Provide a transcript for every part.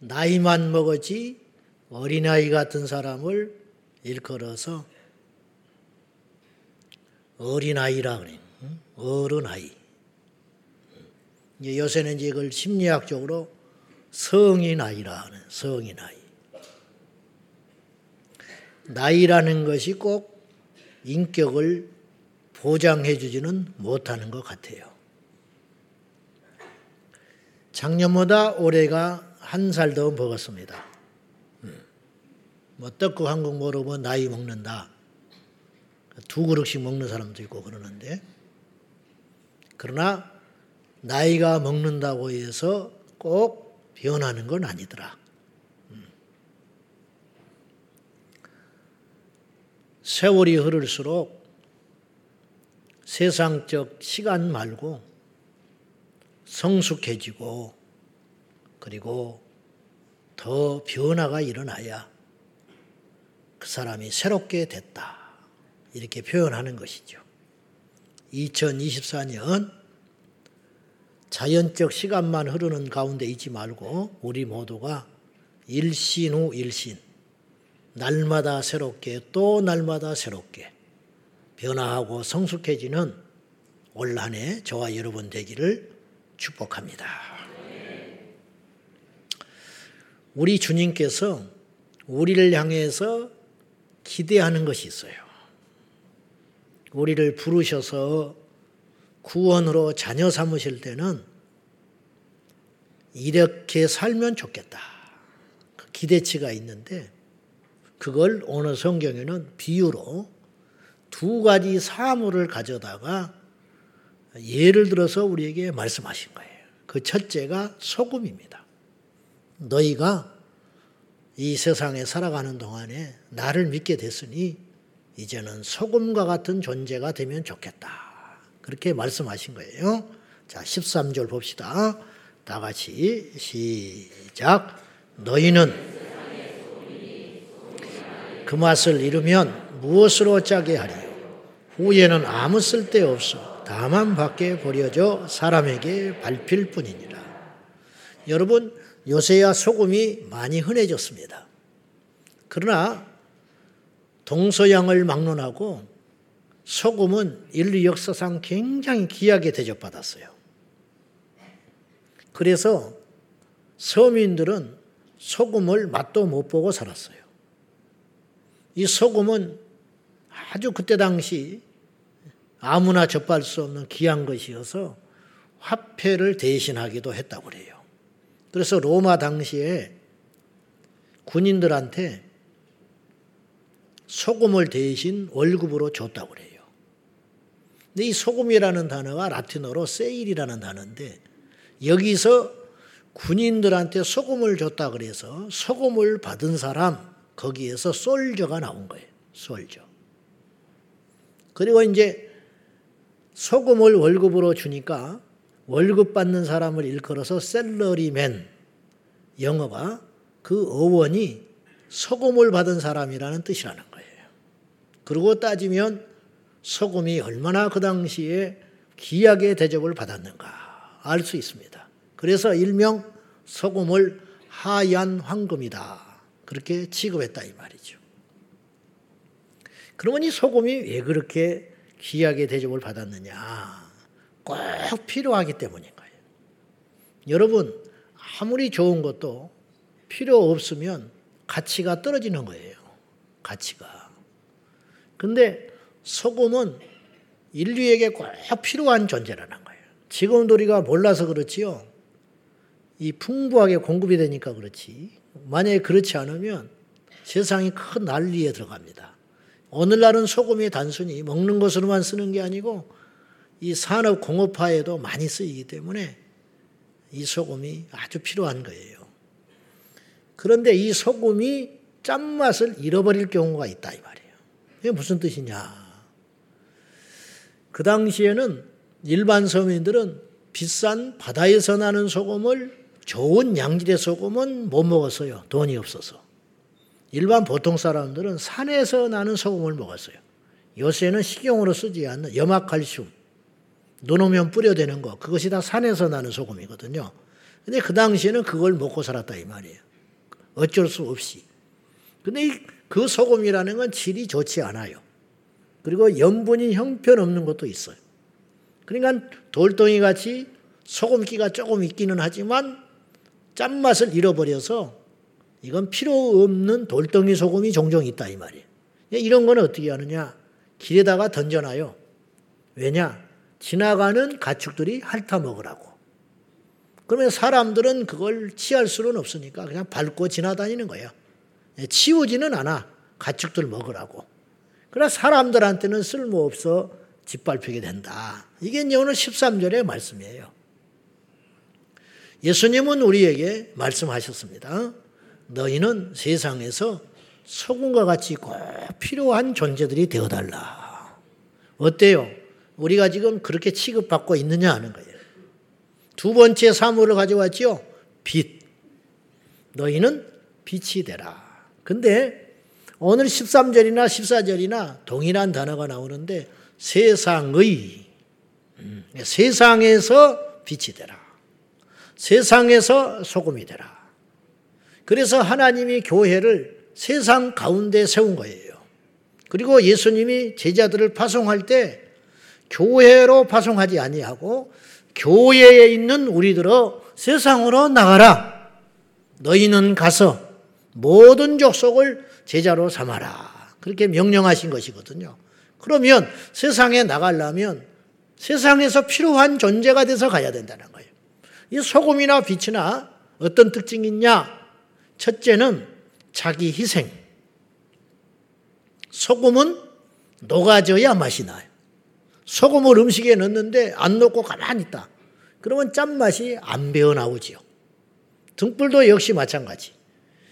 나이만 먹었지 어린아이 같은 사람을 일컬어서 어린아이라 그래. 어른아이. 요새는 이제 이걸 심리학적으로 성인아이라 하는 성인아이. 나이라는 것이 꼭 인격을 보장해 주지는 못하는 것 같아요. 작년보다 올해가 한 살 더 먹었습니다. 음. 뭐 떡국 한국 모르면 나이 먹는다. 두 그릇씩 먹는 사람도 있고 그러는데 그러나 나이가 먹는다고 해서 꼭 변하는 건 아니더라. 음. 세월이 흐를수록 세상적 시간 말고 성숙해지고 그리고 더 변화가 일어나야 그 사람이 새롭게 됐다. 이렇게 표현하는 것이죠. 2024년 자연적 시간만 흐르는 가운데 있지 말고 우리 모두가 일신 후 일신, 날마다 새롭게 또 날마다 새롭게 변화하고 성숙해지는 올 한 해 저와 여러분 되기를 축복합니다. 우리 주님께서 우리를 향해서 기대하는 것이 있어요. 우리를 부르셔서 구원으로 자녀 삼으실 때는 이렇게 살면 좋겠다. 그 기대치가 있는데 그걸 오늘 성경에는 비유로 두 가지 사물을 가져다가 예를 들어서 우리에게 말씀하신 거예요. 그 첫째가 소금입니다. 너희가 이 세상에 살아가는 동안에 나를 믿게 됐으니 이제는 소금과 같은 존재가 되면 좋겠다. 그렇게 말씀하신 거예요. 자, 13절 봅시다. 다 같이 시작. 너희는 그 맛을 잃으면 무엇으로 짜게 하리요? 후에는 아무 쓸데 없어. 다만 밖에 버려져 사람에게 밟힐 뿐이니라. 여러분, 요새야 소금이 많이 흔해졌습니다. 그러나 동서양을 막론하고 소금은 인류 역사상 굉장히 귀하게 대접받았어요. 그래서 서민들은 소금을 맛도 못 보고 살았어요. 이 소금은 아주 그때 당시 아무나 접할 수 없는 귀한 것이어서 화폐를 대신하기도 했다고 그래요. 그래서 로마 당시에 군인들한테 소금을 대신 월급으로 줬다고 그래요. 근데 이 소금이라는 단어가 라틴어로 세일이라는 단어인데 여기서 군인들한테 소금을 줬다 그래서 소금을 받은 사람 거기에서 솔저가 나온 거예요. 솔저. 그리고 이제 소금을 월급으로 주니까 월급 받는 사람을 일컬어서 셀러리맨 영어가 그 어원이 소금을 받은 사람이라는 뜻이라는 거예요. 그러고 따지면 소금이 얼마나 그 당시에 귀하게 대접을 받았는가 알 수 있습니다. 그래서 일명 소금을 하얀 황금이다. 그렇게 취급했다 이 말이죠. 그러면 이 소금이 왜 그렇게 귀하게 대접을 받았느냐? 꼭 필요하기 때문인 거예요. 여러분, 아무리 좋은 것도 필요 없으면 가치가 떨어지는 거예요. 가치가. 근데 소금은 인류에게 꼭 필요한 존재라는 거예요. 지금도 우리가 몰라서 그렇지요. 이 풍부하게 공급이 되니까 그렇지. 만약에 그렇지 않으면 세상이 큰 난리에 들어갑니다. 오늘날은 소금이 단순히 먹는 것으로만 쓰는 게 아니고 이 산업 공업화에도 많이 쓰이기 때문에 이 소금이 아주 필요한 거예요. 그런데 이 소금이 짠맛을 잃어버릴 경우가 있다 이 말이에요. 이게 무슨 뜻이냐? 그 당시에는 일반 서민들은 비싼 바다에서 나는 소금을 좋은 양질의 소금은 못 먹었어요. 돈이 없어서. 일반 보통 사람들은 산에서 나는 소금을 먹었어요. 요새는 식용으로 쓰지 않는 염화칼슘, 눈 오면 뿌려대는 거, 그것이 다 산에서 나는 소금이거든요. 근데 그 당시에는 그걸 먹고 살았다 이 말이에요. 어쩔 수 없이. 근데 그 소금이라는 건 질이 좋지 않아요. 그리고 염분이 형편없는 것도 있어요. 그러니까 돌덩이 같이 소금기가 조금 있기는 하지만 짠맛을 잃어버려서 이건 필요 없는 돌덩이 소금이 종종 있다 이 말이에요. 이런 거는 어떻게 하느냐? 길에다가 던져놔요. 왜냐? 지나가는 가축들이 핥아 먹으라고. 그러면 사람들은 그걸 취할 수는 없으니까 그냥 밟고 지나다니는 거예요. 치우지는 않아. 가축들 먹으라고. 그러나 사람들한테는 쓸모없어 짓밟히게 된다. 이게 이제 오늘 13절의 말씀이에요. 예수님은 우리에게 말씀하셨습니다. 너희는 세상에서 소금과 같이 꼭 필요한 존재들이 되어달라. 어때요? 우리가 지금 그렇게 취급받고 있느냐 하는 거예요. 두 번째 사물을 가져왔지요. 빛. 너희는 빛이 되라. 근데 오늘 13절이나 14절이나 동일한 단어가 나오는데 세상의 음, 세상에서 빛이 되라. 세상에서 소금이 되라. 그래서 하나님이 교회를 세상 가운데 세운 거예요. 그리고 예수님이 제자들을 파송할 때 교회로 파송하지 아니하고 교회에 있는 우리들어 세상으로 나가라. 너희는 가서 모든 족속을 제자로 삼아라. 그렇게 명령하신 것이거든요. 그러면 세상에 나가려면 세상에서 필요한 존재가 돼서 가야 된다는 거예요. 이 소금이나 빛이나 어떤 특징이 있냐? 첫째는 자기 희생. 소금은 녹아져야 맛이 나요. 소금을 음식에 넣는데 안 넣고 가만히 있다. 그러면 짠맛이 안 배어 나오지요. 등불도 역시 마찬가지.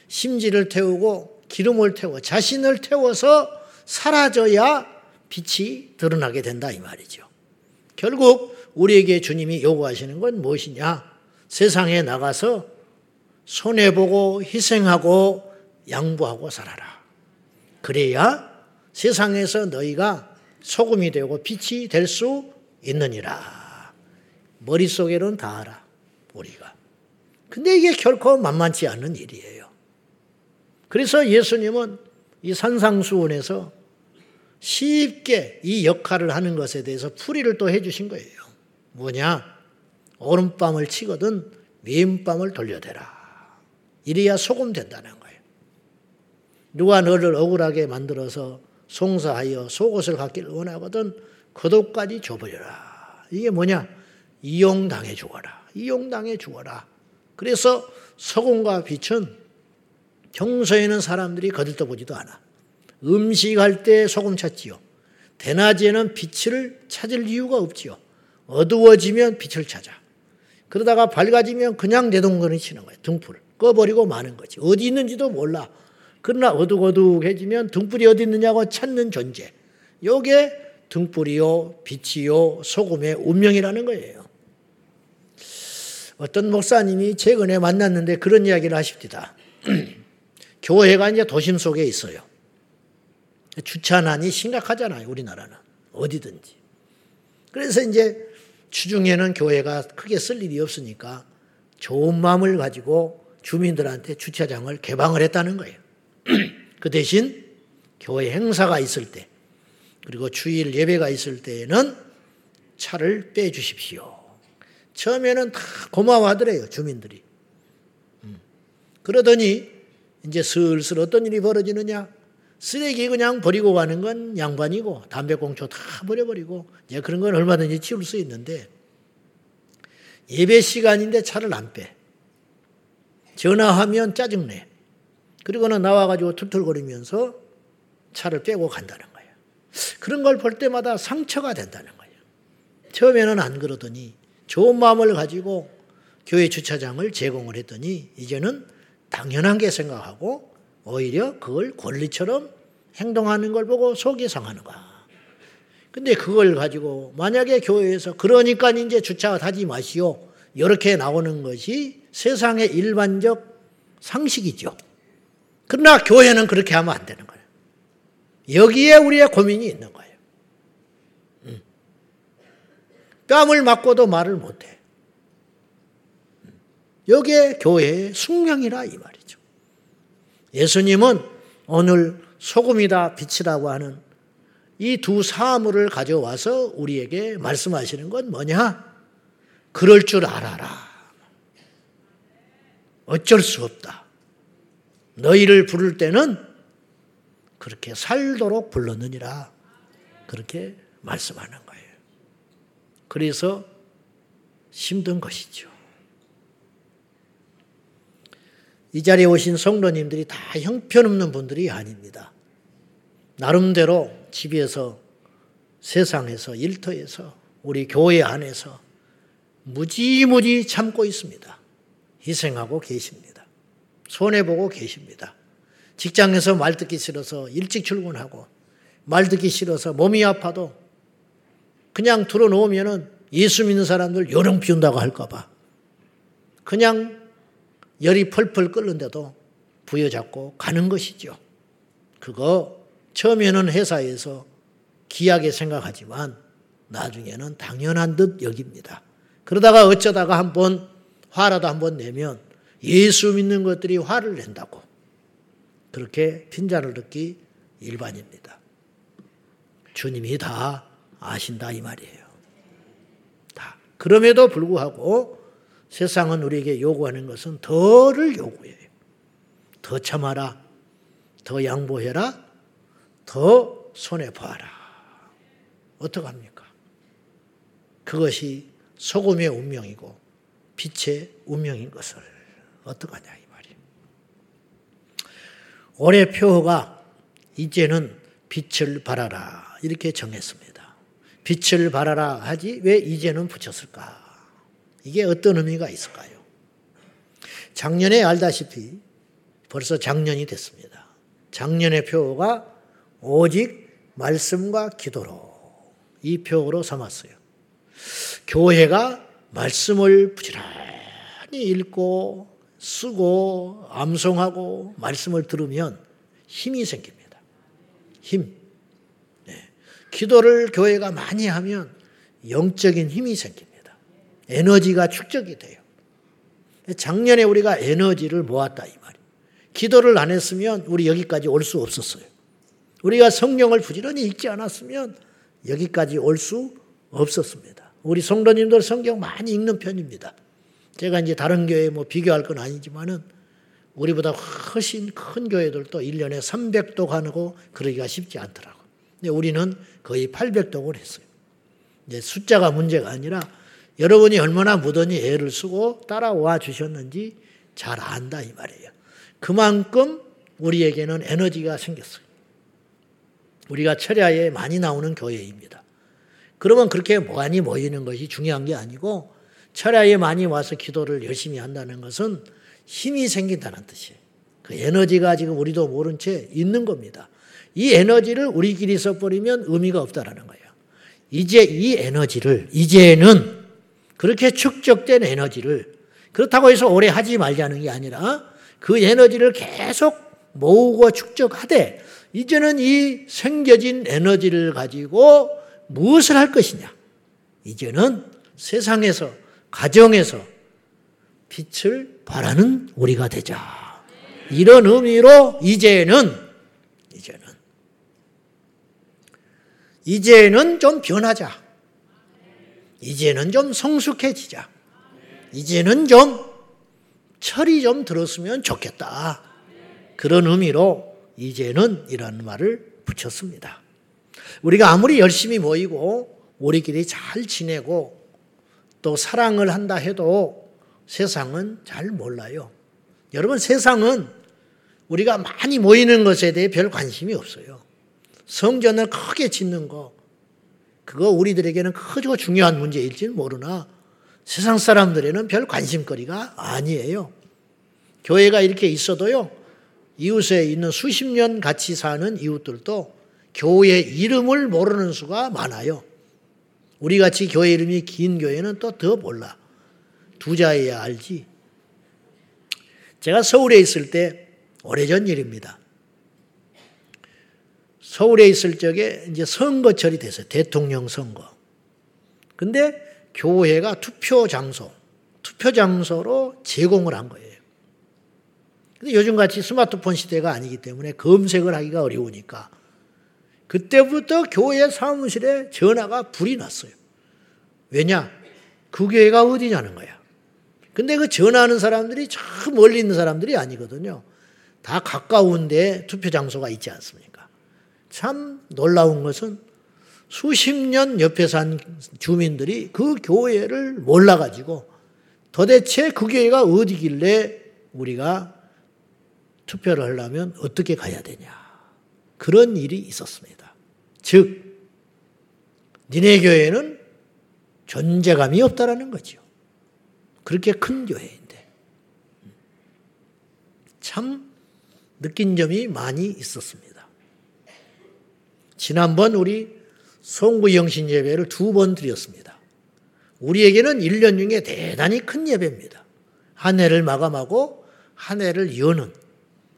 심지를 태우고 기름을 태워 자신을 태워서 사라져야 빛이 드러나게 된다 이 말이죠. 결국 우리에게 주님이 요구하시는 건 무엇이냐? 세상에 나가서 손해 보고 희생하고 양보하고 살아라. 그래야 세상에서 너희가 소금이 되고 빛이 될 수 있느니라. 머릿속에는 다 알아, 우리가. 근데 이게 결코 만만치 않은 일이에요. 그래서 예수님은 이 산상수원에서 쉽게 이 역할을 하는 것에 대해서 풀이를 또 해주신 거예요. 뭐냐? 오른밤을 치거든 왼밤을 돌려대라. 이래야 소금 된다는 거예요. 누가 너를 억울하게 만들어서 송사하여 속옷을 갖기를 원하거든 그도까지 줘버려라. 이게 뭐냐? 이용당해 죽어라. 이용당해 죽어라. 그래서 소금과 빛은 평소에는 사람들이 거들떠보지도 않아. 음식할 때 소금 찾지요. 대낮에는 빛을 찾을 이유가 없지요. 어두워지면 빛을 찾아. 그러다가 밝아지면 그냥 내동거리 치는 거예요. 등불을. 꺼버리고 마는 거지. 어디 있는지도 몰라. 그러나 어둑어둑해지면 등불이 어디 있느냐고 찾는 존재. 요게 등불이요, 빛이요, 소금의 운명이라는 거예요. 어떤 목사님이 최근에 만났는데 그런 이야기를 하십니다. 교회가 이제 도심 속에 있어요. 주차난이 심각하잖아요, 우리나라는. 어디든지. 그래서 이제 주중에는 교회가 크게 쓸 일이 없으니까 좋은 마음을 가지고 주민들한테 주차장을 개방을 했다는 거예요. 그 대신 교회 행사가 있을 때, 그리고 주일 예배가 있을 때에는 차를 빼 주십시오. 처음에는 다 고마워하더래요, 주민들이. 음. 그러더니 이제 슬슬 어떤 일이 벌어지느냐? 쓰레기 그냥 버리고 가는 건 양반이고 담배꽁초 다 버려버리고 이제 그런 건 얼마든지 치울 수 있는데 예배 시간인데 차를 안 빼. 전화하면 짜증내. 그리고는 나와가지고 툴툴거리면서 차를 빼고 간다는 거예요. 그런 걸 볼 때마다 상처가 된다는 거예요. 처음에는 안 그러더니 좋은 마음을 가지고 교회 주차장을 제공을 했더니 이제는 당연한 게 생각하고 오히려 그걸 권리처럼 행동하는 걸 보고 속이 상하는 거야. 근데 그걸 가지고 만약에 교회에서 그러니까 이제 주차하지 마시오. 이렇게 나오는 것이 세상의 일반적 상식이죠. 그러나 교회는 그렇게 하면 안 되는 거예요. 여기에 우리의 고민이 있는 거예요. 음. 뺨을 맞고도 말을 못해. 음. 여기에 교회의 숙명이라 이 말이죠. 예수님은 오늘 소금이다 빛이라고 하는 이 두 사물을 가져와서 우리에게 말씀하시는 건 뭐냐? 그럴 줄 알아라. 어쩔 수 없다. 너희를 부를 때는 그렇게 살도록 불렀느니라. 그렇게 말씀하는 거예요. 그래서 힘든 것이죠. 이 자리에 오신 성도님들이 다 형편없는 분들이 아닙니다. 나름대로 집에서 세상에서 일터에서 우리 교회 안에서 무지무지 참고 있습니다. 희생하고 계십니다. 손해보고 계십니다. 직장에서 말 듣기 싫어서 일찍 출근하고 말 듣기 싫어서 몸이 아파도 그냥 들어놓으면은 예수 믿는 사람들 요령 피운다고 할까봐 그냥 열이 펄펄 끓는데도 부여잡고 가는 것이죠. 그거 처음에는 회사에서 기하게 생각하지만 나중에는 당연한 듯 여깁니다. 그러다가 어쩌다가 한번 화라도 한번 내면 예수 믿는 것들이 화를 낸다고 그렇게 핀잔을 듣기 일반입니다. 주님이 다 아신다 이 말이에요. 다. 그럼에도 불구하고 세상은 우리에게 요구하는 것은 더를 요구해요. 더 참아라. 더 양보해라. 더 손해봐라. 어떡합니까? 그것이 소금의 운명이고 빛의 운명인 것을 어떡하냐 이 말이에요. 올해 표어가 이제는 빛을 발하라 이렇게 정했습니다. 빛을 발하라 하지 왜 이제는 붙였을까? 이게 어떤 의미가 있을까요? 작년에 알다시피 벌써 작년이 됐습니다. 작년의 표어가 오직 말씀과 기도로 이 표어로 삼았어요. 교회가 말씀을 부지런히 읽고 쓰고 암송하고 말씀을 들으면 힘이 생깁니다. 힘. 기도를 교회가 많이 하면 영적인 힘이 생깁니다. 에너지가 축적이 돼요. 작년에 우리가 에너지를 모았다 이 말이에요. 기도를 안 했으면 우리 여기까지 올 수 없었어요. 우리가 성경을 부지런히 읽지 않았으면 여기까지 올 수 없었습니다. 우리 성도님들 성경 많이 읽는 편입니다. 제가 이제 다른 교회 뭐 비교할 건 아니지만은 우리보다 훨씬 큰 교회들도 1년에 300도 가고 그러기가 쉽지 않더라고요. 근데 우리는 거의 800독을 했어요. 이제 숫자가 문제가 아니라 여러분이 얼마나 무던히 애를 쓰고 따라와 주셨는지 잘 안다 이 말이에요. 그만큼 우리에게는 에너지가 생겼어요. 우리가 철야에 많이 나오는 교회입니다. 그러면 그렇게 많이 모이는 것이 중요한 게 아니고 철야에 많이 와서 기도를 열심히 한다는 것은 힘이 생긴다는 뜻이에요. 그 에너지가 지금 우리도 모른 채 있는 겁니다. 이 에너지를 우리끼리 써버리면 의미가 없다라는 거예요. 이제 이 에너지를, 이제는 그렇게 축적된 에너지를 그렇다고 해서 오래 하지 말자는 게 아니라 그 에너지를 계속 모으고 축적하되 이제는 이 생겨진 에너지를 가지고 무엇을 할 것이냐. 이제는 세상에서, 가정에서 빛을 발하는 우리가 되자. 이런 의미로 이제는 이제는 좀 변하자. 이제는 좀 성숙해지자. 이제는 좀 철이 좀 들었으면 좋겠다. 그런 의미로 이제는 이런 말을 붙였습니다. 우리가 아무리 열심히 모이고 우리끼리 잘 지내고 또 사랑을 한다 해도 세상은 잘 몰라요. 여러분 세상은 우리가 많이 모이는 것에 대해 별 관심이 없어요. 성전을 크게 짓는 거, 그거 우리들에게는 크고 중요한 문제일지는 모르나 세상 사람들에는 별 관심거리가 아니에요. 교회가 이렇게 있어도요, 이웃에 있는 수십 년 같이 사는 이웃들도 교회 이름을 모르는 수가 많아요. 우리 같이 교회 이름이 긴 교회는 또 더 몰라. 두 자여야 알지. 제가 서울에 있을 때 오래전 일입니다. 서울에 있을 적에 이제 선거철이 됐어요. 대통령 선거. 근데 교회가 투표 장소, 투표 장소로 제공을 한 거예요. 근데 요즘 같이 스마트폰 시대가 아니기 때문에 검색을 하기가 어려우니까 그때부터 교회 사무실에 전화가 불이 났어요. 왜냐? 그 교회가 어디냐는 거야. 근데 그 전화하는 사람들이 저 멀리 있는 사람들이 아니거든요. 다 가까운데 투표 장소가 있지 않습니까? 참 놀라운 것은 수십 년 옆에 산 주민들이 그 교회를 몰라가지고 도대체 그 교회가 어디길래 우리가 투표를 하려면 어떻게 가야 되냐. 그런 일이 있었습니다. 즉, 니네 교회는 존재감이 없다라는 거죠. 그렇게 큰 교회인데. 참 느낀 점이 많이 있었습니다. 지난번 우리 송구 영신 예배를 두 번 드렸습니다. 우리에게는 1년 중에 대단히 큰 예배입니다. 한 해를 마감하고 한 해를 여는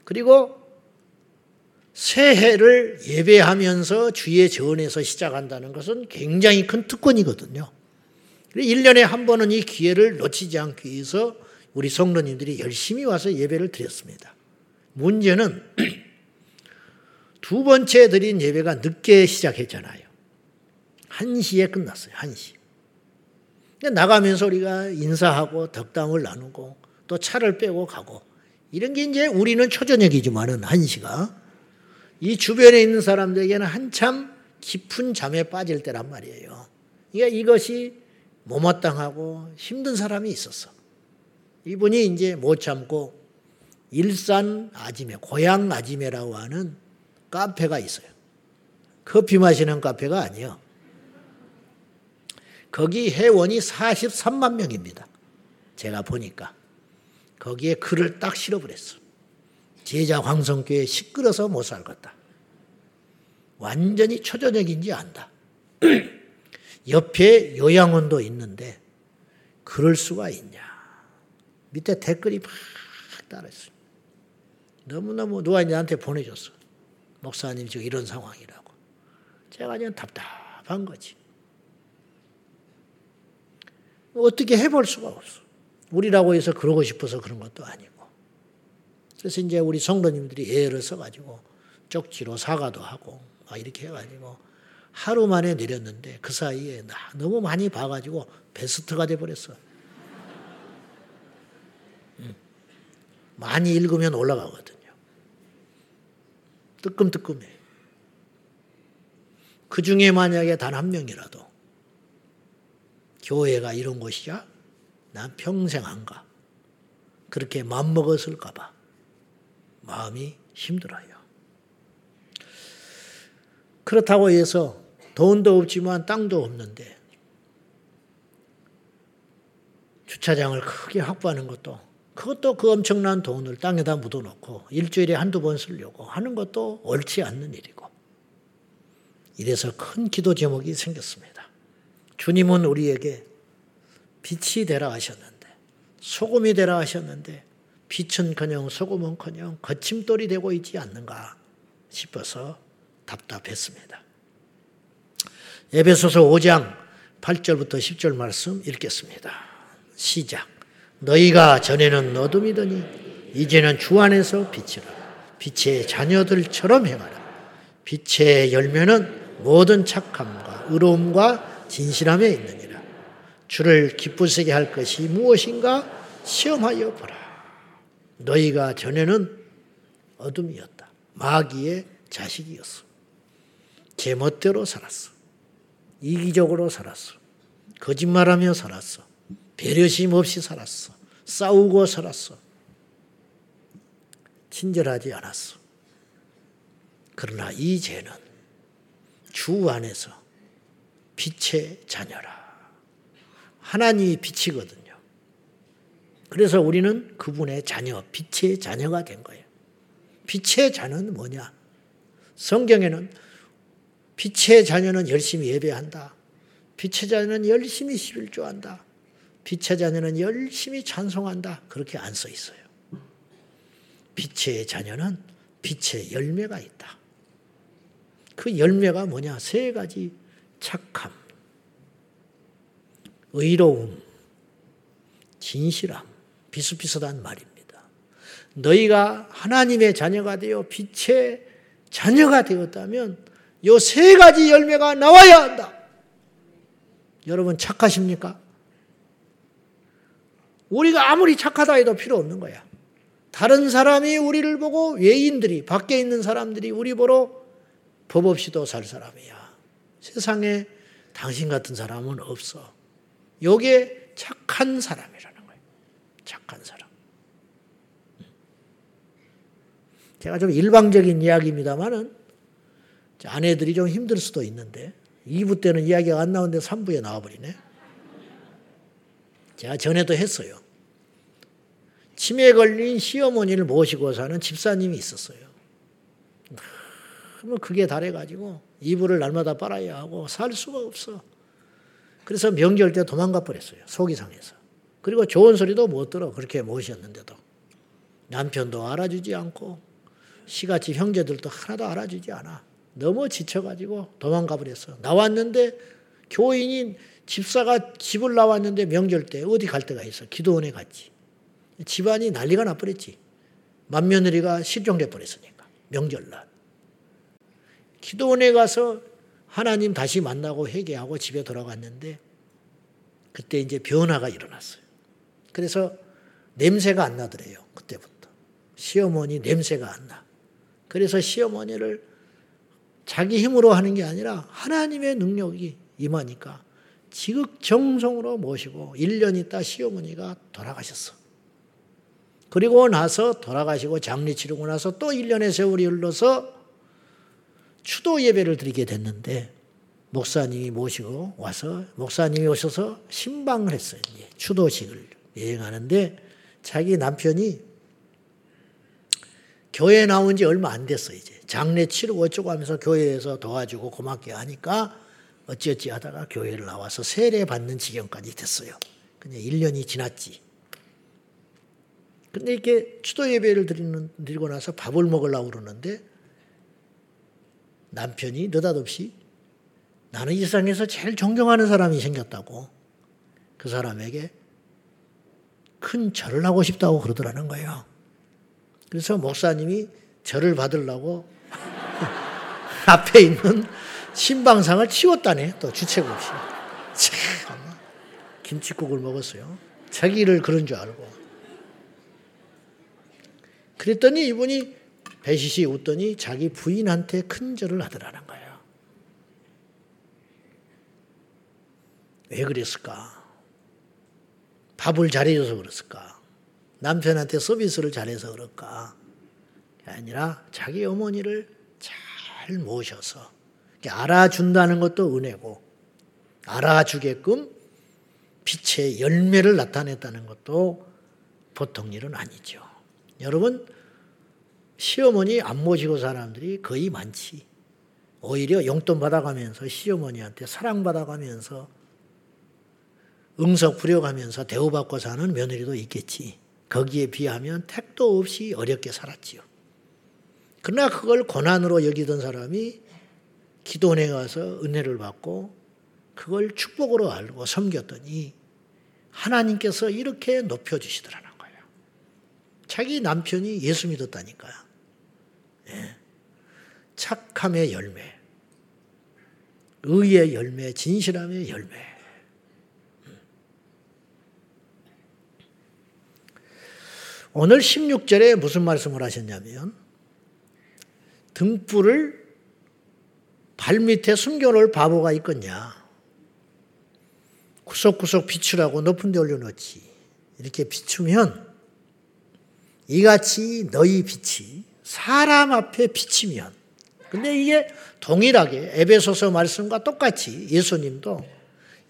그리고 새해를 예배하면서 주의 전에서 시작한다는 것은 굉장히 큰 특권이거든요. 1년에 한 번은 이 기회를 놓치지 않기 위해서 우리 성도님들이 열심히 와서 예배를 드렸습니다. 문제는 두 번째 드린 예배가 늦게 시작했잖아요. 1시에 끝났어요. 1시. 나가면서 우리가 인사하고 덕담을 나누고 또 차를 빼고 가고 이런 게 이제 우리는 초저녁이지만은 1시가 이 주변에 있는 사람들에게는 한참 깊은 잠에 빠질 때란 말이에요. 그러니까 이것이 못마땅하고 힘든 사람이 있었어. 이분이 이제 못 참고 일산 아지매, 고향 아지매라고 하는 카페가 있어요. 커피 마시는 카페가 아니요. 거기 회원이 43만 명입니다. 제가 보니까. 거기에 글을 딱 실어버렸어. 제자 황성교회 시끄러서 못 살겠다. 완전히 초저녁인지 안다. 옆에 요양원도 있는데 그럴 수가 있냐. 밑에 댓글이 막 따라했어요. 너무너무 누가 나한테 보내줬어. 목사님 지금 이런 상황이라고. 제가 그냥 답답한 거지. 어떻게 해볼 수가 없어. 우리라고 해서 그러고 싶어서 그런 것도 아니고. 그래서 이제 우리 성도님들이 애를 써가지고 쪽지로 사과도 하고 막 이렇게 해가지고 하루 만에 내렸는데 그 사이에 너무 많이 봐가지고 베스트가 돼버렸어. 많이 읽으면 올라가거든요. 뜨끔뜨끔해. 그 중에 만약에 단 한 명이라도 교회가 이런 곳이야? 난 평생 안 가. 그렇게 맘먹었을까봐 마음이 힘들어요. 그렇다고 해서 돈도 없지만 땅도 없는데 주차장을 크게 확보하는 것도 그것도 그 엄청난 돈을 땅에다 묻어놓고 일주일에 한두 번 쓰려고 하는 것도 옳지 않는 일이고 이래서 큰 기도 제목이 생겼습니다. 주님은 우리에게 빛이 되라 하셨는데 소금이 되라 하셨는데 빛은커녕 소금은커녕 거침돌이 되고 있지 않는가 싶어서 답답했습니다. 에베소서 5장 8절부터 10절 말씀 읽겠습니다. 시작. 너희가 전에는 어둠이더니 이제는 주 안에서 빛이라. 빛의 자녀들처럼 행하라. 빛의 열매는 모든 착함과 의로움과 진실함에 있느니라. 주를 기쁘시게 할 것이 무엇인가 시험하여 보라. 너희가 전에는 어둠이었다. 마귀의 자식이었어. 제 멋대로 살았어. 이기적으로 살았어. 거짓말하며 살았어. 배려심 없이 살았어. 싸우고 살았어. 친절하지 않았어. 그러나 이제는 주 안에서 빛의 자녀라. 하나님이 빛이거든요. 그래서 우리는 그분의 자녀, 빛의 자녀가 된 거예요. 빛의 자녀는 뭐냐? 성경에는 빛의 자녀는 열심히 예배한다. 빛의 자녀는 열심히 11조한다. 빛의 자녀는 열심히 찬송한다. 그렇게 안 써 있어요. 빛의 자녀는 빛의 열매가 있다. 그 열매가 뭐냐? 세 가지 착함, 의로움, 진실함, 비슷비슷한 말입니다. 너희가 하나님의 자녀가 되어 빛의 자녀가 되었다면 요 세 가지 열매가 나와야 한다. 여러분 착하십니까? 우리가 아무리 착하다 해도 필요 없는 거야. 다른 사람이 우리를 보고 외인들이 밖에 있는 사람들이 우리 보러 법 없이도 살 사람이야. 세상에 당신 같은 사람은 없어. 요게 착한 사람이라는. 착한 사람. 제가 좀 일방적인 이야기입니다만은 아내들이 좀 힘들 수도 있는데 2부 때는 이야기가 안 나오는데 3부에 나와버리네. 제가 전에도 했어요. 치매에 걸린 시어머니를 모시고 사는 집사님이 있었어요. 너무 그게 달해가지고 이불을 날마다 빨아야 하고 살 수가 없어. 그래서 명절 때 도망가 버렸어요. 속이 상해서. 그리고 좋은 소리도 못 들어. 그렇게 모셨는데도. 남편도 알아주지 않고 시가집 형제들도 하나도 알아주지 않아. 너무 지쳐가지고 도망가 버렸어. 나왔는데 교인인 집사가 집을 나왔는데 명절 때 어디 갈 데가 있어. 기도원에 갔지. 집안이 난리가 나버렸지. 맏며느리가 실종돼 버렸으니까. 명절날. 기도원에 가서 하나님 다시 만나고 회개하고 집에 돌아갔는데 그때 이제 변화가 일어났어요. 그래서 냄새가 안 나더래요. 그때부터. 시어머니 냄새가 안 나. 그래서 시어머니를 자기 힘으로 하는 게 아니라 하나님의 능력이 임하니까 지극정성으로 모시고 1년 있다 시어머니가 돌아가셨어. 그리고 나서 돌아가시고 장례 치르고 나서 또 1년의 세월이 흘러서 추도 예배를 드리게 됐는데 목사님이 모시고 와서 목사님이 오셔서 신방을 했어요. 추도식을 여행하는데 자기 남편이 교회 나온 지 얼마 안 됐어 이제 장례 치르고 어쩌고 하면서 교회에서 도와주고 고맙게 하니까 어찌어찌 하다가 교회를 나와서 세례 받는 지경까지 됐어요. 근데 1년이 지났지. 근데 이렇게 추도 예배를 드리는, 드리고 나서 밥을 먹으려고 그러는데 남편이 느닷없이 나는 이 세상에서 제일 존경하는 사람이 생겼다고 그 사람에게 큰 절을 하고 싶다고 그러더라는 거예요. 그래서 목사님이 절을 받으려고 앞에 있는 신방상을 치웠다네. 또 주책 없이. 참 김치국을 먹었어요. 자기를 그런 줄 알고. 그랬더니 이분이 배시시 웃더니 자기 부인한테 큰 절을 하더라는 거예요. 왜 그랬을까? 밥을 잘해줘서 그랬을까? 남편한테 서비스를 잘해서 그럴까? 아니라 자기 어머니를 잘 모셔서 알아준다는 것도 은혜고 알아주게끔 빛의 열매를 나타냈다는 것도 보통 일은 아니죠. 여러분 시어머니 안 모시고 사람들이 거의 많지. 오히려 용돈 받아가면서 시어머니한테 사랑받아가면서 응석 부려가면서 대우받고 사는 며느리도 있겠지. 거기에 비하면 택도 없이 어렵게 살았지요. 그러나 그걸 고난으로 여기던 사람이 기도원에 가서 은혜를 받고 그걸 축복으로 알고 섬겼더니 하나님께서 이렇게 높여주시더라는 거예요. 자기 남편이 예수 믿었다니까요. 예. 착함의 열매, 의의 열매, 진실함의 열매. 오늘 16절에 무슨 말씀을 하셨냐면 등불을 발밑에 숨겨놓을 바보가 있겠냐. 구석구석 비추라고 높은 데 올려놓지. 이렇게 비추면 이같이 너희 빛이 사람 앞에 비치면 근데 이게 동일하게 에베소서 말씀과 똑같이 예수님도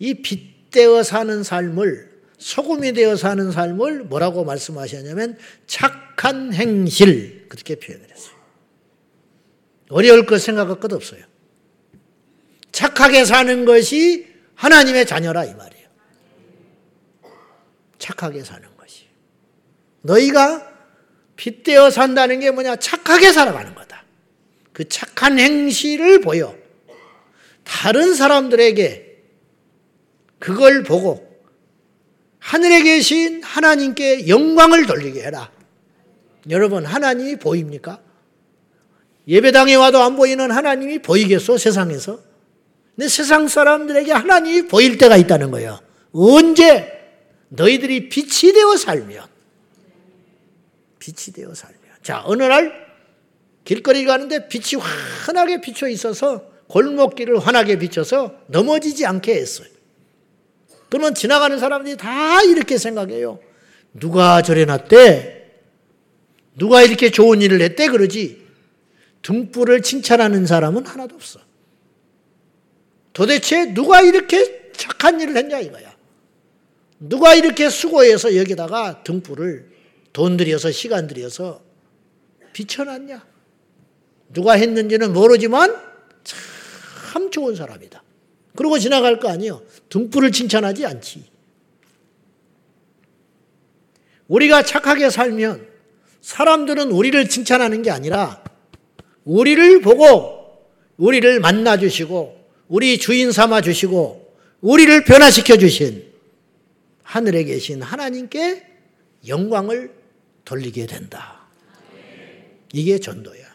이 빛되어 사는 삶을 소금이 되어 사는 삶을 뭐라고 말씀하셨냐면 착한 행실 그렇게 표현을 했어요. 어려울 것 생각할 것 없어요. 착하게 사는 것이 하나님의 자녀라 이 말이에요. 착하게 사는 것이. 너희가 빗대어 산다는 게 뭐냐? 착하게 살아가는 거다. 그 착한 행실을 보여 다른 사람들에게 그걸 보고 하늘에 계신 하나님께 영광을 돌리게 해라. 여러분, 하나님이 보입니까? 예배당에 와도 안 보이는 하나님이 보이겠어, 세상에서? 근데 세상 사람들에게 하나님이 보일 때가 있다는 거예요. 언제? 너희들이 빛이 되어 살면. 빛이 되어 살면. 자, 어느 날 길거리 가는데 빛이 환하게 비춰 있어서 골목길을 환하게 비춰서 넘어지지 않게 했어요. 그러면 지나가는 사람들이 다 이렇게 생각해요. 누가 저래 놨대? 누가 이렇게 좋은 일을 했대? 그러지. 등불을 칭찬하는 사람은 하나도 없어. 도대체 누가 이렇게 착한 일을 했냐 이거야. 누가 이렇게 수고해서 여기다가 등불을 돈 들여서 시간 들여서 비춰놨냐? 누가 했는지는 모르지만 참 좋은 사람이다. 그러고 지나갈 거 아니에요. 등불을 칭찬하지 않지. 우리가 착하게 살면 사람들은 우리를 칭찬하는 게 아니라 우리를 보고 우리를 만나 주시고 우리 주인 삼아 주시고 우리를 변화시켜 주신 하늘에 계신 하나님께 영광을 돌리게 된다. 이게 전도야.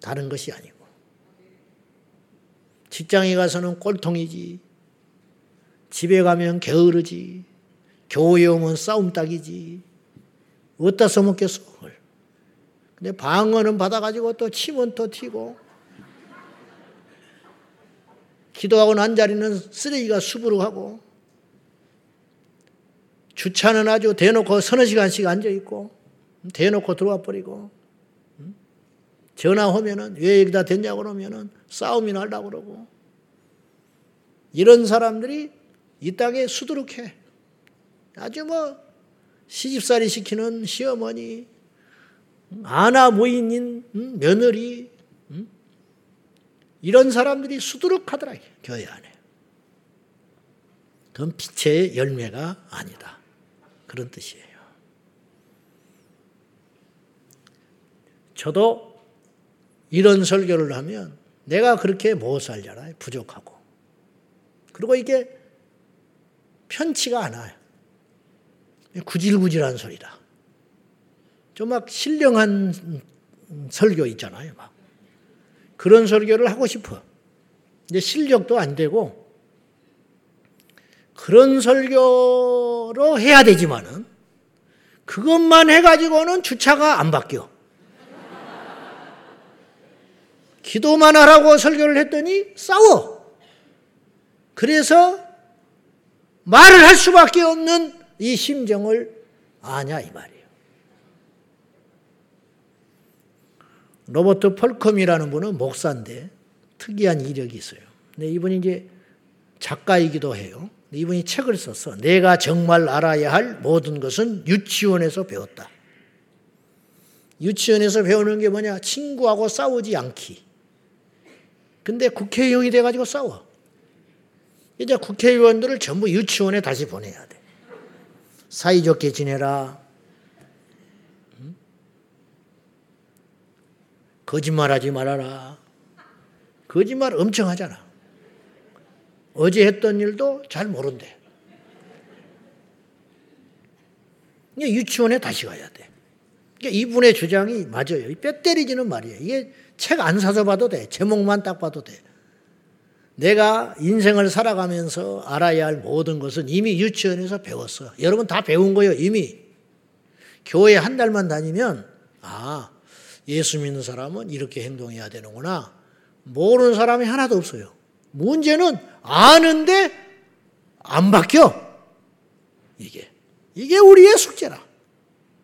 다른 것이 아니고. 직장에 가서는 꼴통이지. 집에 가면 게으르지. 교회에 오면 싸움 딱이지. 어디다 써먹겠어, 그걸. 근데 방언은 받아가지고 또 침은 또 튀고. 기도하고 난 자리는 쓰레기가 수부룩 하고. 주차는 아주 대놓고 서너 시간씩 앉아있고. 대놓고 들어와 버리고. 전화하면은 왜 여기다 됐냐고 그러면은 싸움이 날라고 그러고. 이런 사람들이 이 땅에 수두룩해. 아주 뭐 시집살이 시키는 시어머니, 아나 모인인 며느리, 이런 사람들이 수두룩하더라, 교회 안에. 그건 빛의 열매가 아니다. 그런 뜻이에요. 저도 이런 설교를 하면 내가 그렇게 못 살잖아요. 부족하고. 그리고 이게 편치가 않아요. 구질구질한 소리다. 좀 막 신령한 설교 있잖아요. 막. 그런 설교를 하고 싶어. 이제 실력도 안 되고 그런 설교로 해야 되지만은 그것만 해가지고는 주차가 안 바뀌어. 기도만 하라고 설교를 했더니 싸워. 그래서 말을 할 수밖에 없는 이 심정을 아냐 이 말이에요. 로버트 펄컴이라는 분은 목사인데 특이한 이력이 있어요. 근데 이분이 이제 작가이기도 해요. 이분이 책을 썼어. 내가 정말 알아야 할 모든 것은 유치원에서 배웠다. 유치원에서 배우는 게 뭐냐? 친구하고 싸우지 않기. 근데 국회의원이 돼가지고 싸워. 이제 국회의원들을 전부 유치원에 다시 보내야 돼. 사이좋게 지내라. 거짓말하지 말아라. 거짓말 엄청 하잖아. 어제 했던 일도 잘 모른대. 유치원에 다시 가야 돼. 이분의 주장이 맞아요. 뼈 때리지는 말이에요. 이게 책 안 사서 봐도 돼. 제목만 딱 봐도 돼. 내가 인생을 살아가면서 알아야 할 모든 것은 이미 유치원에서 배웠어. 여러분 다 배운 거예요, 이미. 교회 한 달만 다니면, 아, 예수 믿는 사람은 이렇게 행동해야 되는구나. 모르는 사람이 하나도 없어요. 문제는 아는데 안 바뀌어. 이게. 이게 우리의 숙제라.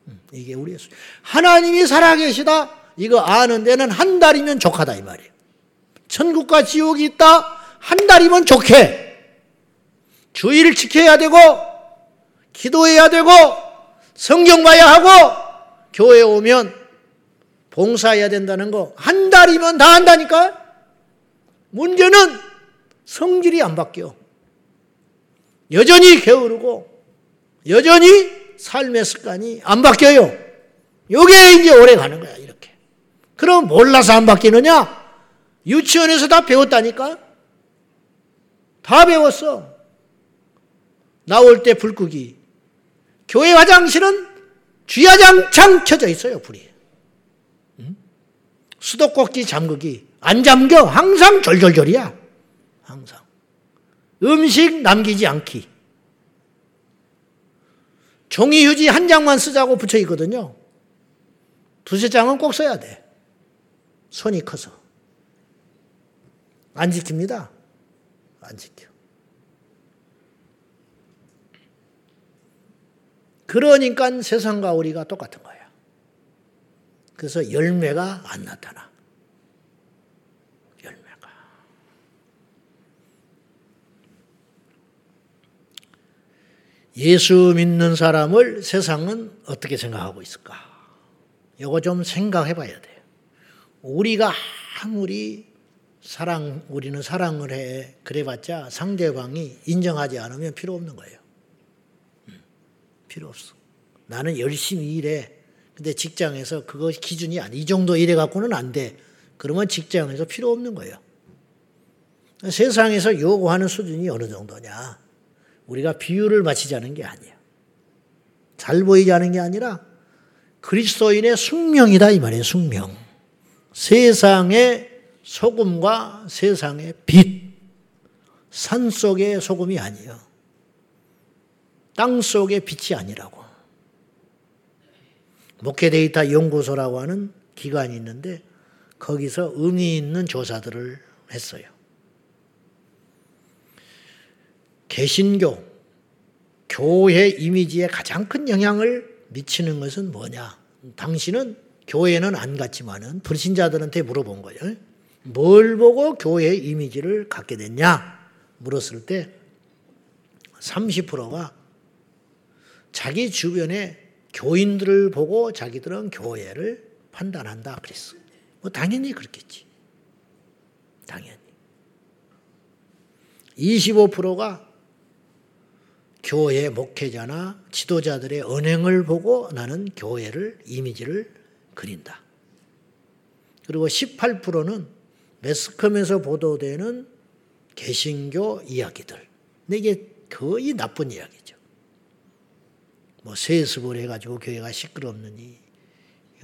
음, 이게 우리의 숙제. 하나님이 살아계시다. 이거 아는 데는 한 달이면 족하다 이 말이에요. 천국과 지옥이 있다. 한 달이면 좋게. 주의를 지켜야 되고, 기도해야 되고, 성경 봐야 하고, 교회 오면 봉사해야 된다는 거. 한 달이면 다 한다니까? 문제는 성질이 안 바뀌어. 여전히 게으르고, 여전히 삶의 습관이 안 바뀌어요. 요게 이제 오래 가는 거야. 그럼 몰라서 안 바뀌느냐? 유치원에서 다 배웠다니까? 다 배웠어. 나올 때 불 끄기. 교회 화장실은 쥐야장창 켜져 있어요, 불이. 수도꼭지 잠그기 안 잠겨 항상 절절절이야. 항상. 음식 남기지 않기. 종이 휴지 한 장만 쓰자고 붙여 있거든요. 두세 장은 꼭 써야 돼. 손이 커서. 안 지킵니다. 안 지켜. 그러니까 세상과 우리가 똑같은 거예요. 그래서 열매가 안 나타나. 열매가. 예수 믿는 사람을 세상은 어떻게 생각하고 있을까? 이거 좀 생각해 봐야 돼요. 우리가 아무리 사랑, 우리는 사랑을 해. 그래봤자 상대방이 인정하지 않으면 필요 없는 거예요. 음, 필요 없어. 나는 열심히 일해. 근데 직장에서 그거 기준이 아니. 이 정도 일해 갖고는 안 돼. 그러면 직장에서 필요 없는 거예요. 세상에서 요구하는 수준이 어느 정도냐. 우리가 비율을 맞추자는 게 아니에요. 잘 보이자는 게 아니라 그리스도인의 숙명이다 이 말이에요. 숙명. 세상의 소금과 세상의 빛. 산 속의 소금이 아니에요. 땅 속의 빛이 아니라고. 목회 데이터 연구소라고 하는 기관이 있는데 거기서 의미 있는 조사들을 했어요. 개신교, 교회 이미지에 가장 큰 영향을 미치는 것은 뭐냐? 당신은 교회는 안 갔지만은 불신자들한테 물어본 거예요. 뭘 보고 교회 이미지를 갖게 됐냐? 물었을 때 30%가 자기 주변에 교인들을 보고 자기들은 교회를 판단한다 그랬어. 뭐 당연히 그렇겠지. 당연히. 25%가 교회 목회자나 지도자들의 언행을 보고 나는 교회를 이미지를 그린다. 그리고 18%는 매스컴에서 보도되는 개신교 이야기들. 이게 거의 나쁜 이야기죠. 뭐 세습을 해가지고 교회가 시끄럽느니,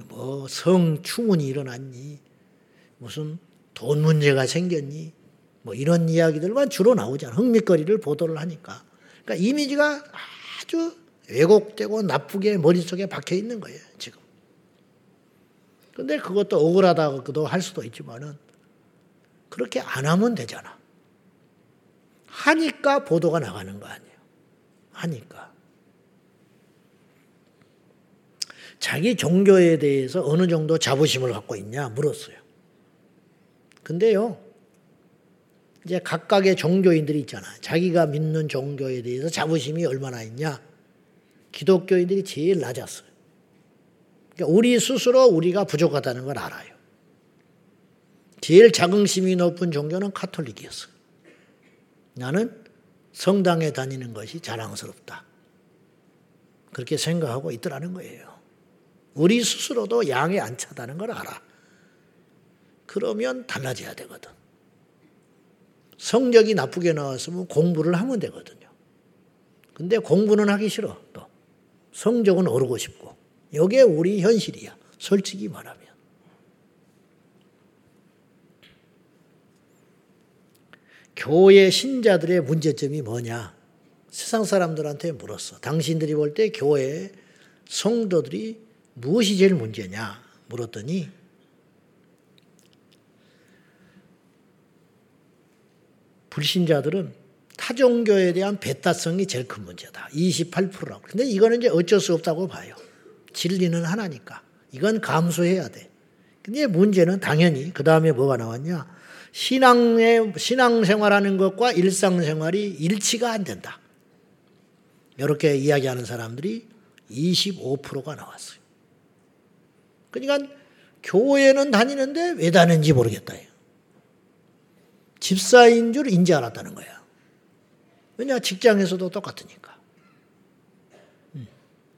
뭐 성추문이 일어났니, 무슨 돈 문제가 생겼니, 뭐 이런 이야기들만 주로 나오잖아. 흥미거리를 보도를 하니까. 그러니까 이미지가 아주 왜곡되고 나쁘게 머릿속에 박혀 있는 거예요, 지금. 근데 그것도 억울하다고도 할 수도 있지만은 그렇게 안 하면 되잖아. 하니까 보도가 나가는 거 아니에요. 하니까. 자기 종교에 대해서 어느 정도 자부심을 갖고 있냐 물었어요. 근데요, 이제 각각의 종교인들이 있잖아. 자기가 믿는 종교에 대해서 자부심이 얼마나 있냐. 기독교인들이 제일 낮았어요. 그러니까 우리 스스로 우리가 부족하다는 걸 알아요. 제일 자긍심이 높은 종교는 카톨릭이었어요. 나는 성당에 다니는 것이 자랑스럽다. 그렇게 생각하고 있더라는 거예요. 우리 스스로도 양에 안 차다는 걸 알아. 그러면 달라져야 되거든. 성적이 나쁘게 나왔으면 공부를 하면 되거든요. 근데 공부는 하기 싫어, 또. 성적은 오르고 싶고. 이게 우리 현실이야. 솔직히 말하면. 교회 신자들의 문제점이 뭐냐? 세상 사람들한테 물었어. 당신들이 볼 때 교회 성도들이 무엇이 제일 문제냐? 물었더니 불신자들은 타종교에 대한 배타성이 제일 큰 문제다. 28%라고. 근데 이거는 이제 어쩔 수 없다고 봐요. 진리는 하나니까. 이건 감수해야 돼. 근데 문제는 당연히 그 다음에 뭐가 나왔냐? 신앙의 신앙생활하는 것과 일상생활이 일치가 안 된다. 이렇게 이야기하는 사람들이 25%가 나왔어요. 그러니까 교회는 다니는데 왜 다니는지 모르겠다. 집사인 줄 인지 알았다는 거야. 왜냐 직장에서도 똑같으니까.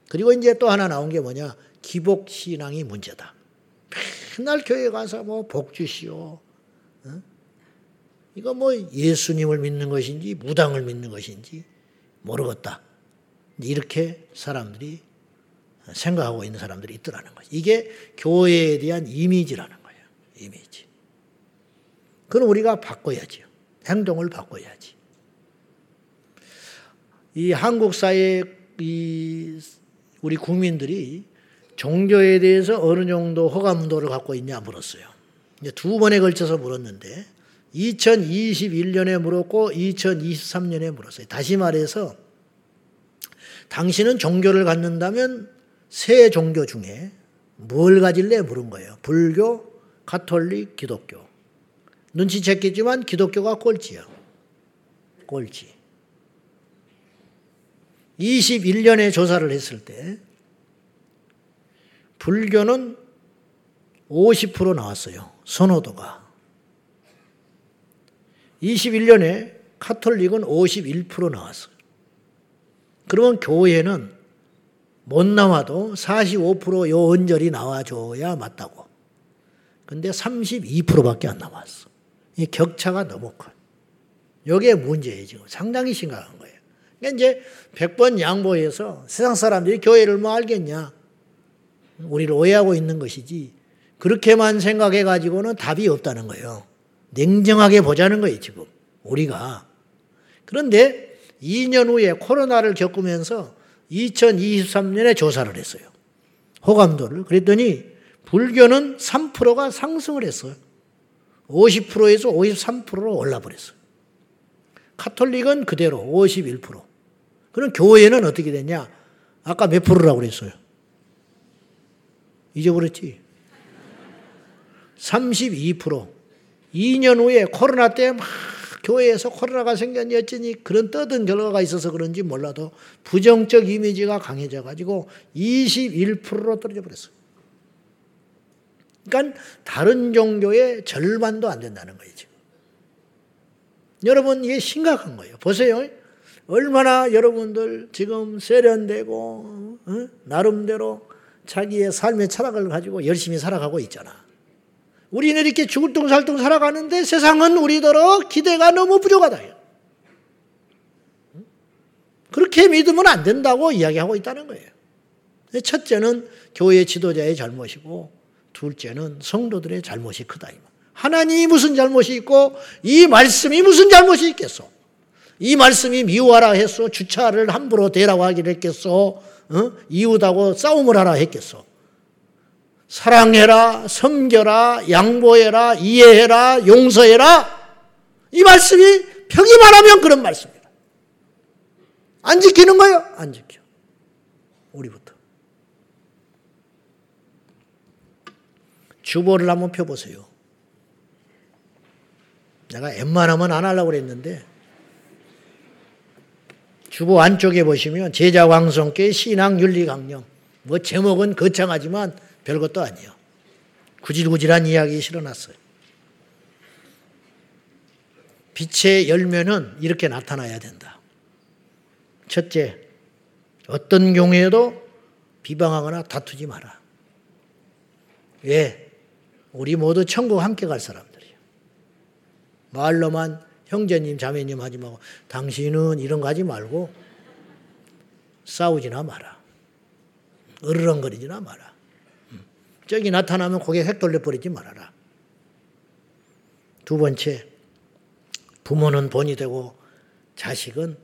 음. 그리고 이제 또 하나 나온 게 뭐냐 기복 신앙이 문제다. 맨날 교회 가서 뭐 복주시오. 어? 이거 뭐 예수님을 믿는 것인지 무당을 믿는 것인지 모르겠다. 이렇게 사람들이 어, 생각하고 있는 사람들이 있더라는 거죠. 이게 교회에 대한 이미지라는 거예요. 이미지. 그럼 우리가 바꿔야죠. 행동을 바꿔야지. 이 한국 사회 이 우리 국민들이 종교에 대해서 어느 정도 호감도를 갖고 있냐 물었어요. 두 번에 걸쳐서 물었는데 2021년에 물었고 2023년에 물었어요. 다시 말해서 당신은 종교를 갖는다면 세 종교 중에 뭘 가질래 물은 거예요. 불교, 가톨릭, 기독교. 눈치챘겠지만 기독교가 꼴찌야. 꼴찌. 21년에 조사를 했을 때 불교는 50% 나왔어요. 선호도가. 21년에 카톨릭은 51% 나왔어요. 그러면 교회는 못 나와도 45%요 언저리 나와줘야 맞다고. 근데 32%밖에 안 나왔어. 이 격차가 너무 커. 요게 문제예요, 지금. 상당히 심각한. 그러니까 이제 100번 양보해서 세상 사람들이 교회를 뭐 알겠냐. 우리를 오해하고 있는 것이지. 그렇게만 생각해 가지고는 답이 없다는 거예요. 냉정하게 보자는 거예요, 지금. 우리가. 그런데 2년 후에 코로나를 겪으면서 2023년에 조사를 했어요. 호감도를. 그랬더니 불교는 3%가 상승을 했어요. 50%에서 53%로 올라버렸어요. 카톨릭은 그대로 51%. 그럼 교회는 어떻게 됐냐? 아까 몇 프로라고 그랬어요? 잊어버렸지? 32%. 2년 후에 코로나 때 막 교회에서 코로나가 생겼니 어쩌니 그런 떠든 결과가 있어서 그런지 몰라도 부정적 이미지가 강해져 가지고 21%로 떨어져 버렸어요. 그러니까 다른 종교의 절반도 안 된다는 거예요, 지금. 여러분, 이게 심각한 거예요. 보세요. 얼마나 여러분들 지금 세련되고, 어? 나름대로 자기의 삶의 철학을 가지고 열심히 살아가고 있잖아. 우리는 이렇게 죽을 둥살둥 살아가는데 세상은 우리더러 기대가 너무 부족하다. 그렇게 믿으면 안 된다고 이야기하고 있다는 거예요. 첫째는 교회 지도자의 잘못이고 둘째는 성도들의 잘못이 크다. 하나님이 무슨 잘못이 있고 이 말씀이 무슨 잘못이 있겠소? 이 말씀이 미워하라 했소? 주차를 함부로 대라고 하기를 했겠소? 어? 이웃하고 싸움을 하라 했겠소? 사랑해라, 섬겨라, 양보해라, 이해해라, 용서해라. 이 말씀이 평이 말하면 그런 말씀이다. 안 지키는 거예요? 안 지켜. 우리부터. 주보를 한번 펴보세요. 내가 웬만하면 안 하려고 그랬는데, 주보 안쪽에 보시면 제자 왕성께 신앙 윤리 강령. 뭐 제목은 거창하지만 별것도 아니에요. 구질구질한 이야기 실어놨어요. 빛의 열매는 이렇게 나타나야 된다. 첫째, 어떤 경우에도 비방하거나 다투지 마라. 왜? 우리 모두 천국 함께 갈 사람들이에요. 말로만 형제님, 자매님 하지 말고 당신은 이런 거 하지 말고 싸우지나 마라. 으르렁거리지나 마라. 저기 나타나면 고개 획 돌려버리지 말아라. 두 번째, 부모는 본이 되고 자식은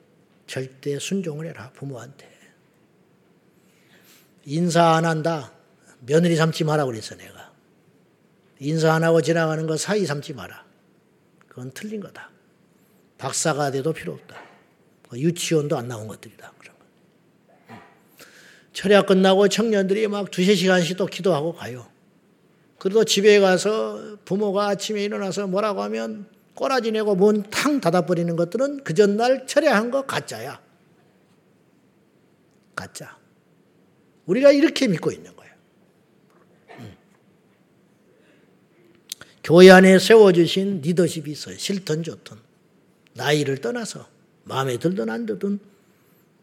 절대 순종을 해라, 부모한테. 인사 안 한다. 며느리 삼지 마라 그랬어, 내가. 인사 안 하고 지나가는 거 사이 삼지 마라. 그건 틀린 거다. 박사가 돼도 필요 없다. 유치원도 안 나온 것들이다. 철야 끝나고 청년들이 막 두세 시간씩 또 기도하고 가요. 그래도 집에 가서 부모가 아침에 일어나서 뭐라고 하면 꼬라지 내고 문 탕 닫아버리는 것들은 그 전날 철야한 거 가짜야. 가짜. 우리가 이렇게 믿고 있는 거예요. 음. 교회 안에 세워주신 리더십이 있어요. 싫든 좋든. 나이를 떠나서 마음에 들든 안 들든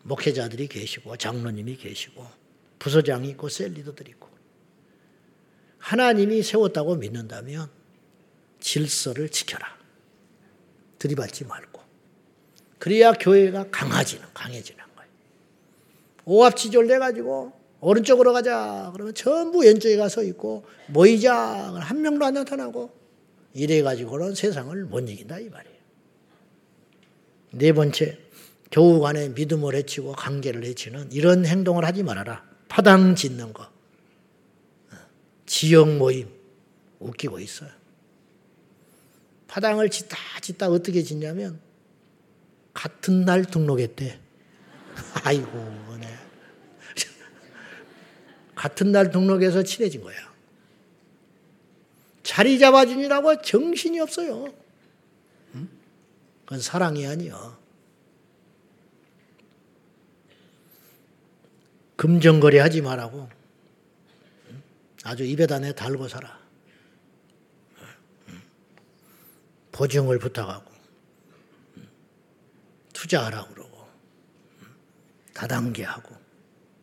목회자들이 계시고 장로님이 계시고 부서장이 있고 셀리더들이 있고 하나님이 세웠다고 믿는다면 질서를 지켜라. 들이받지 말고. 그래야 교회가 강해지는, 강해지는 거예요. 오합지졸 돼가지고 오른쪽으로 가자. 그러면 전부 왼쪽에 가서 있고 모이자. 한 명도 안 나타나고 이래 가지고는 세상을 못 이긴다 이 말이에요. 네 번째, 교우 간의 믿음을 해치고 관계를 해치는 이런 행동을 하지 말아라. 파당 짓는 거. 지역 모임 웃기고 있어요. 파당을 짓다 짓다 어떻게 짓냐면 같은 날 등록했대. 아이고, 네. 같은 날 등록해서 친해진 거야. 자리 잡아주니라고 정신이 없어요. 그건 사랑이 아니요. 금전거래 하지 말라고. 아주 입에다 내 달고 살아. 보증을 부탁하고. 투자하라고 그러고. 다단계 하고.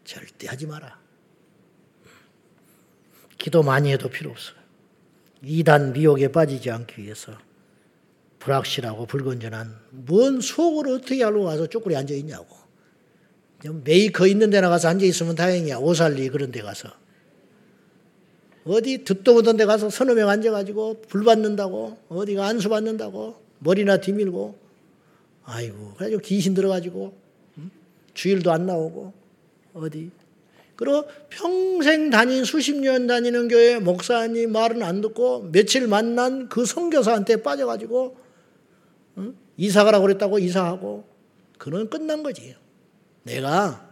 절대 하지 마라. 기도 많이 해도 필요 없어요. 이단 미혹에 빠지지 않기 위해서 불확실하고 불건전한 뭔 속으로 어떻게 하러 와서 쪼그리 앉아 있냐고. 메이커 있는 데 나 가서 앉아 있으면 다행이야. 오산리 그런 데 가서. 어디 듣도 보던 데 가서 서너 명 앉아가지고 불 받는다고 어디가 안수 받는다고 머리나 뒤밀고 아이고 그래가지고 귀신 들어가지고 주일도 안 나오고 어디 그리고 평생 다닌 수십 년 다니는 교회 목사님 말은 안 듣고 며칠 만난 그 선교사한테 빠져가지고 응? 이사 가라고 그랬다고 이사하고 그는 끝난 거지. 내가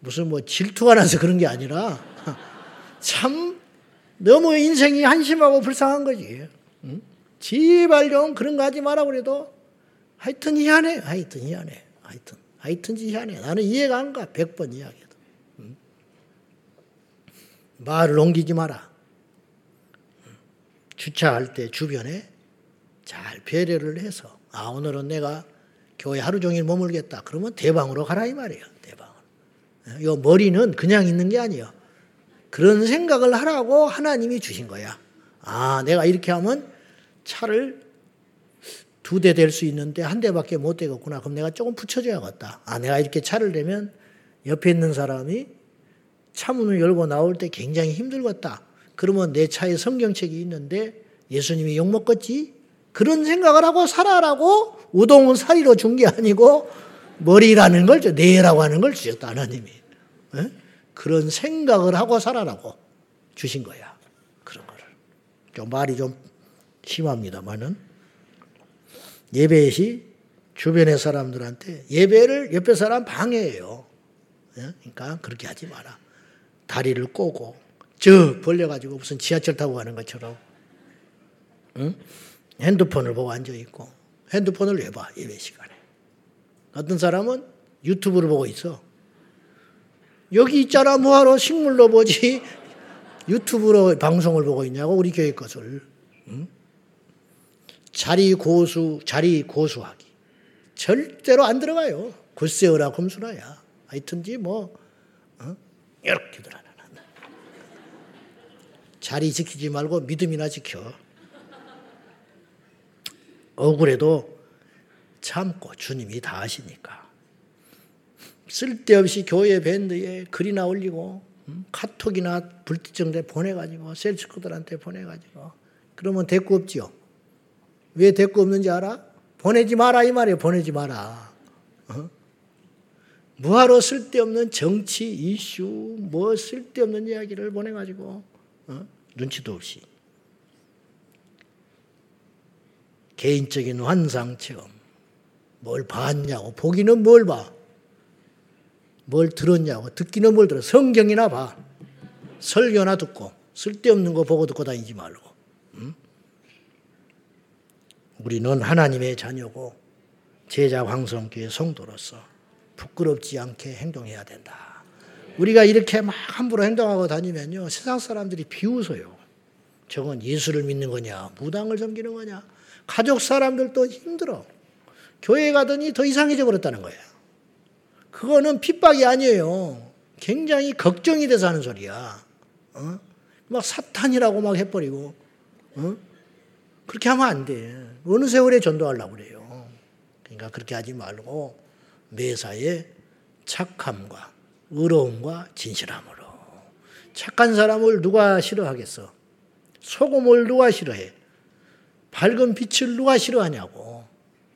무슨 뭐 질투가 나서 그런 게 아니라 참 너무 인생이 한심하고 불쌍한 거지. 응? 제발 좀 그런 거 하지 마라 그래도 하여튼 희한해. 하여튼 희한해. 하여튼 하여튼 희한해. 나는 이해가 안 가. 백 번 이야기. 말을 옮기지 마라. 주차할 때 주변에 잘 배려를 해서 아 오늘은 내가 교회 하루 종일 머물겠다. 그러면 대방으로 가라 이 말이에요. 대방으로. 요 머리는 그냥 있는 게 아니에요. 그런 생각을 하라고 하나님이 주신 거야. 아 내가 이렇게 하면 차를 두 대 될 수 있는데 한 대밖에 못 되겠구나. 그럼 내가 조금 붙여줘야겠다. 아 내가 이렇게 차를 대면 옆에 있는 사람이 차 문을 열고 나올 때 굉장히 힘들겠다. 그러면 내 차에 성경책이 있는데 예수님이 욕먹겠지? 그런 생각을 하고 살아라고 우동은 사리로 준 게 아니고 머리라는 걸, 뇌라고 하는 걸 주셨다, 하나님이. 에? 그런 생각을 하고 살아라고 주신 거야. 그런 거를. 좀 말이 좀 심합니다만은 예배 시 주변의 사람들한테 예배를 옆에 사람 방해해요. 그러니까 그렇게 하지 마라. 다리를 꼬고 저 벌려가지고 무슨 지하철 타고 가는 것처럼 응? 핸드폰을 보고 앉아 있고 핸드폰을 왜 봐? 예배 시간에. 어떤 사람은 유튜브를 보고 있어. 여기 있잖아 뭐하러 식물로 보지 유튜브로 방송을 보고 있냐고 우리 교회 것을 응? 자리 고수 자리 고수하기 절대로 안 들어가요. 굿세어라 곰수라야. 하여튼지 뭐 어? 이렇게들 하나 자리 지키지 말고 믿음이나 지켜. 억울해도 참고 주님이 다 하시니까. 쓸데없이 교회 밴드에 글이나 올리고 카톡이나 불특정대 보내가지고 셀스코들한테 보내가지고 그러면 대꾸 없지요. 왜 대꾸 없는지 알아? 보내지 마라 이 말이에요. 보내지 마라. 어? 뭐하러 쓸데없는 정치 이슈 뭐 쓸데없는 이야기를 보내가지고 어? 눈치도 없이 개인적인 환상 체험 뭘 봤냐고 보기는 뭘 봐? 뭘 들었냐고 듣기는 뭘 들어 성경이나 봐 설교나 듣고 쓸데없는 거 보고 듣고 다니지 말고 응? 우리는 하나님의 자녀고 제자 황성교의 성도로서 부끄럽지 않게 행동해야 된다. 우리가 이렇게 막 함부로 행동하고 다니면요. 세상 사람들이 비웃어요. 저건 예수를 믿는 거냐, 무당을 섬기는 거냐. 가족 사람들도 힘들어. 교회 가더니 더 이상해져 버렸다는 거예요. 그거는 핍박이 아니에요. 굉장히 걱정이 돼서 하는 소리야. 어? 막 사탄이라고 막 해버리고, 어? 그렇게 하면 안 돼. 어느 세월에 전도하려고 그래요. 그러니까 그렇게 하지 말고 매사에 착함과 의로움과 진실함으로 착한 사람을 누가 싫어하겠어? 소금을 누가 싫어해? 밝은 빛을 누가 싫어하냐고.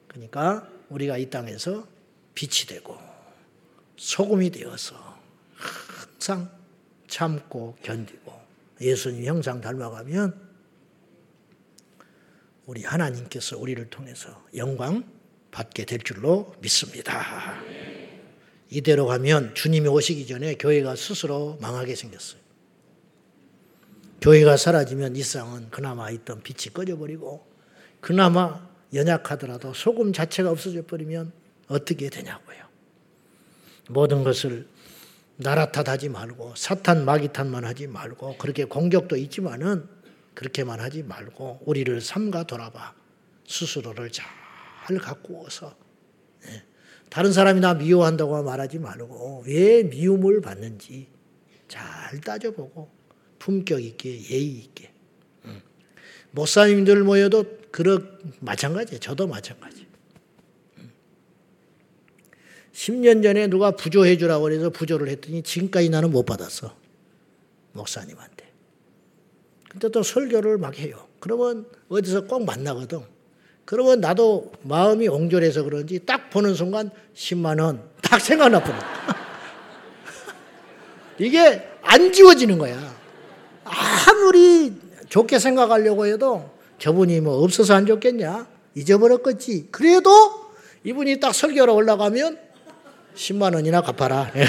그러니까 우리가 이 땅에서 빛이 되고 소금이 되어서 항상 참고 견디고 예수님 형상 닮아가면 우리 하나님께서 우리를 통해서 영광 받게 될 줄로 믿습니다. 이대로 가면 주님이 오시기 전에 교회가 스스로 망하게 생겼어요. 교회가 사라지면 이 세상은 그나마 있던 빛이 꺼져버리고 그나마 연약하더라도 소금 자체가 없어져 버리면 어떻게 되냐고요. 모든 것을 나라 탓하지 말고 사탄 마귀 탓만 하지 말고 그렇게 공격도 있지만은 그렇게만 하지 말고 우리를 삼가 돌아봐 스스로를 잘 가꾸어서 네. 다른 사람이 나 미워한다고 말하지 말고 왜 미움을 받는지 잘 따져보고 품격 있게 예의 있게 목사님들 모여도 그렇 마찬가지예요. 저도 마찬가지. 10년 전에 누가 부조해 주라고 그래서 부조를 했더니 지금까지 나는 못 받았어. 목사님한테. 근데 또 설교를 막 해요. 그러면 어디서 꼭 만나거든. 그러면 나도 마음이 옹졸해서 그런지 딱 보는 순간 10만 원 딱 생각나 버려. 이게 안 지워지는 거야. 아무리 좋게 생각하려고 해도 저분이 뭐 없어서 안 좋겠냐? 잊어버렸겠지. 그래도 이분이 딱 설교로 올라가면 10만 원이나 갚아라.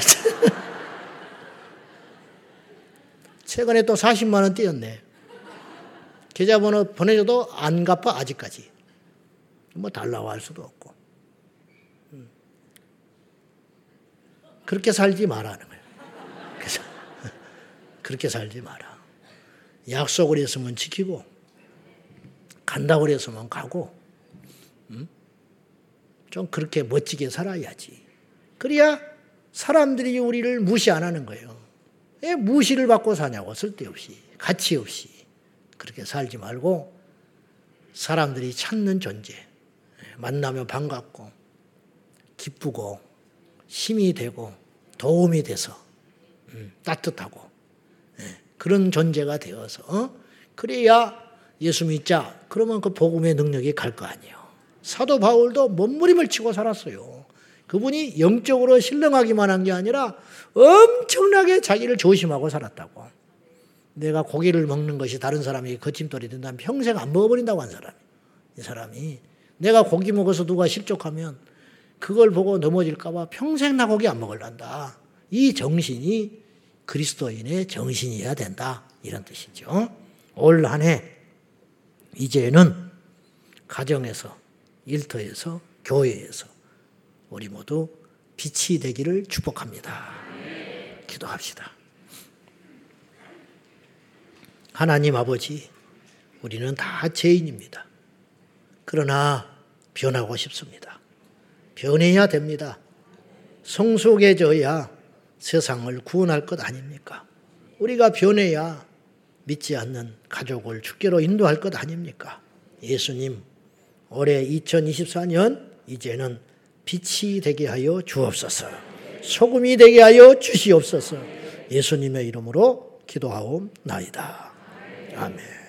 최근에 또 40만 원 띄었네. 계좌번호 보내줘도 안 갚아 아직까지. 뭐 달라고 할 수도 없고. 음. 그렇게 살지 말라는 거예요. 그래서 그렇게 살지 마라. 약속을 했으면 지키고 간다고 그랬으면 가고 음? 좀 그렇게 멋지게 살아야지. 그래야 사람들이 우리를 무시 안 하는 거예요. 왜 무시를 받고 사냐고 쓸데없이 가치 없이 그렇게 살지 말고 사람들이 찾는 존재 만나면 반갑고 기쁘고 힘이 되고 도움이 돼서 음, 따뜻하고 예, 그런 존재가 되어서 어? 그래야 예수 믿자 그러면 그 복음의 능력이 갈 거 아니에요. 사도 바울도 몸부림을 치고 살았어요. 그분이 영적으로 신령하기만 한 게 아니라 엄청나게 자기를 조심하고 살았다고. 내가 고기를 먹는 것이 다른 사람에게 거침돌이 된다면 평생 안 먹어버린다고 한 사람이. 이 사람이. 내가 고기 먹어서 누가 실족하면 그걸 보고 넘어질까봐 평생 나 고기 안 먹을란다. 이 정신이 그리스도인의 정신이어야 된다. 이런 뜻이죠. 올 한 해, 이제는 가정에서, 일터에서, 교회에서 우리 모두 빛이 되기를 축복합니다. 기도합시다. 하나님 아버지, 우리는 다 죄인입니다. 그러나 변하고 싶습니다. 변해야 됩니다. 성숙해져야 세상을 구원할 것 아닙니까? 우리가 변해야 믿지 않는 가족을 주께로 인도할 것 아닙니까? 예수님, 올해 2024년 이제는 빛이 되게 하여 주옵소서. 소금이 되게 하여 주시옵소서. 예수님의 이름으로 기도하옵나이다. 아멘.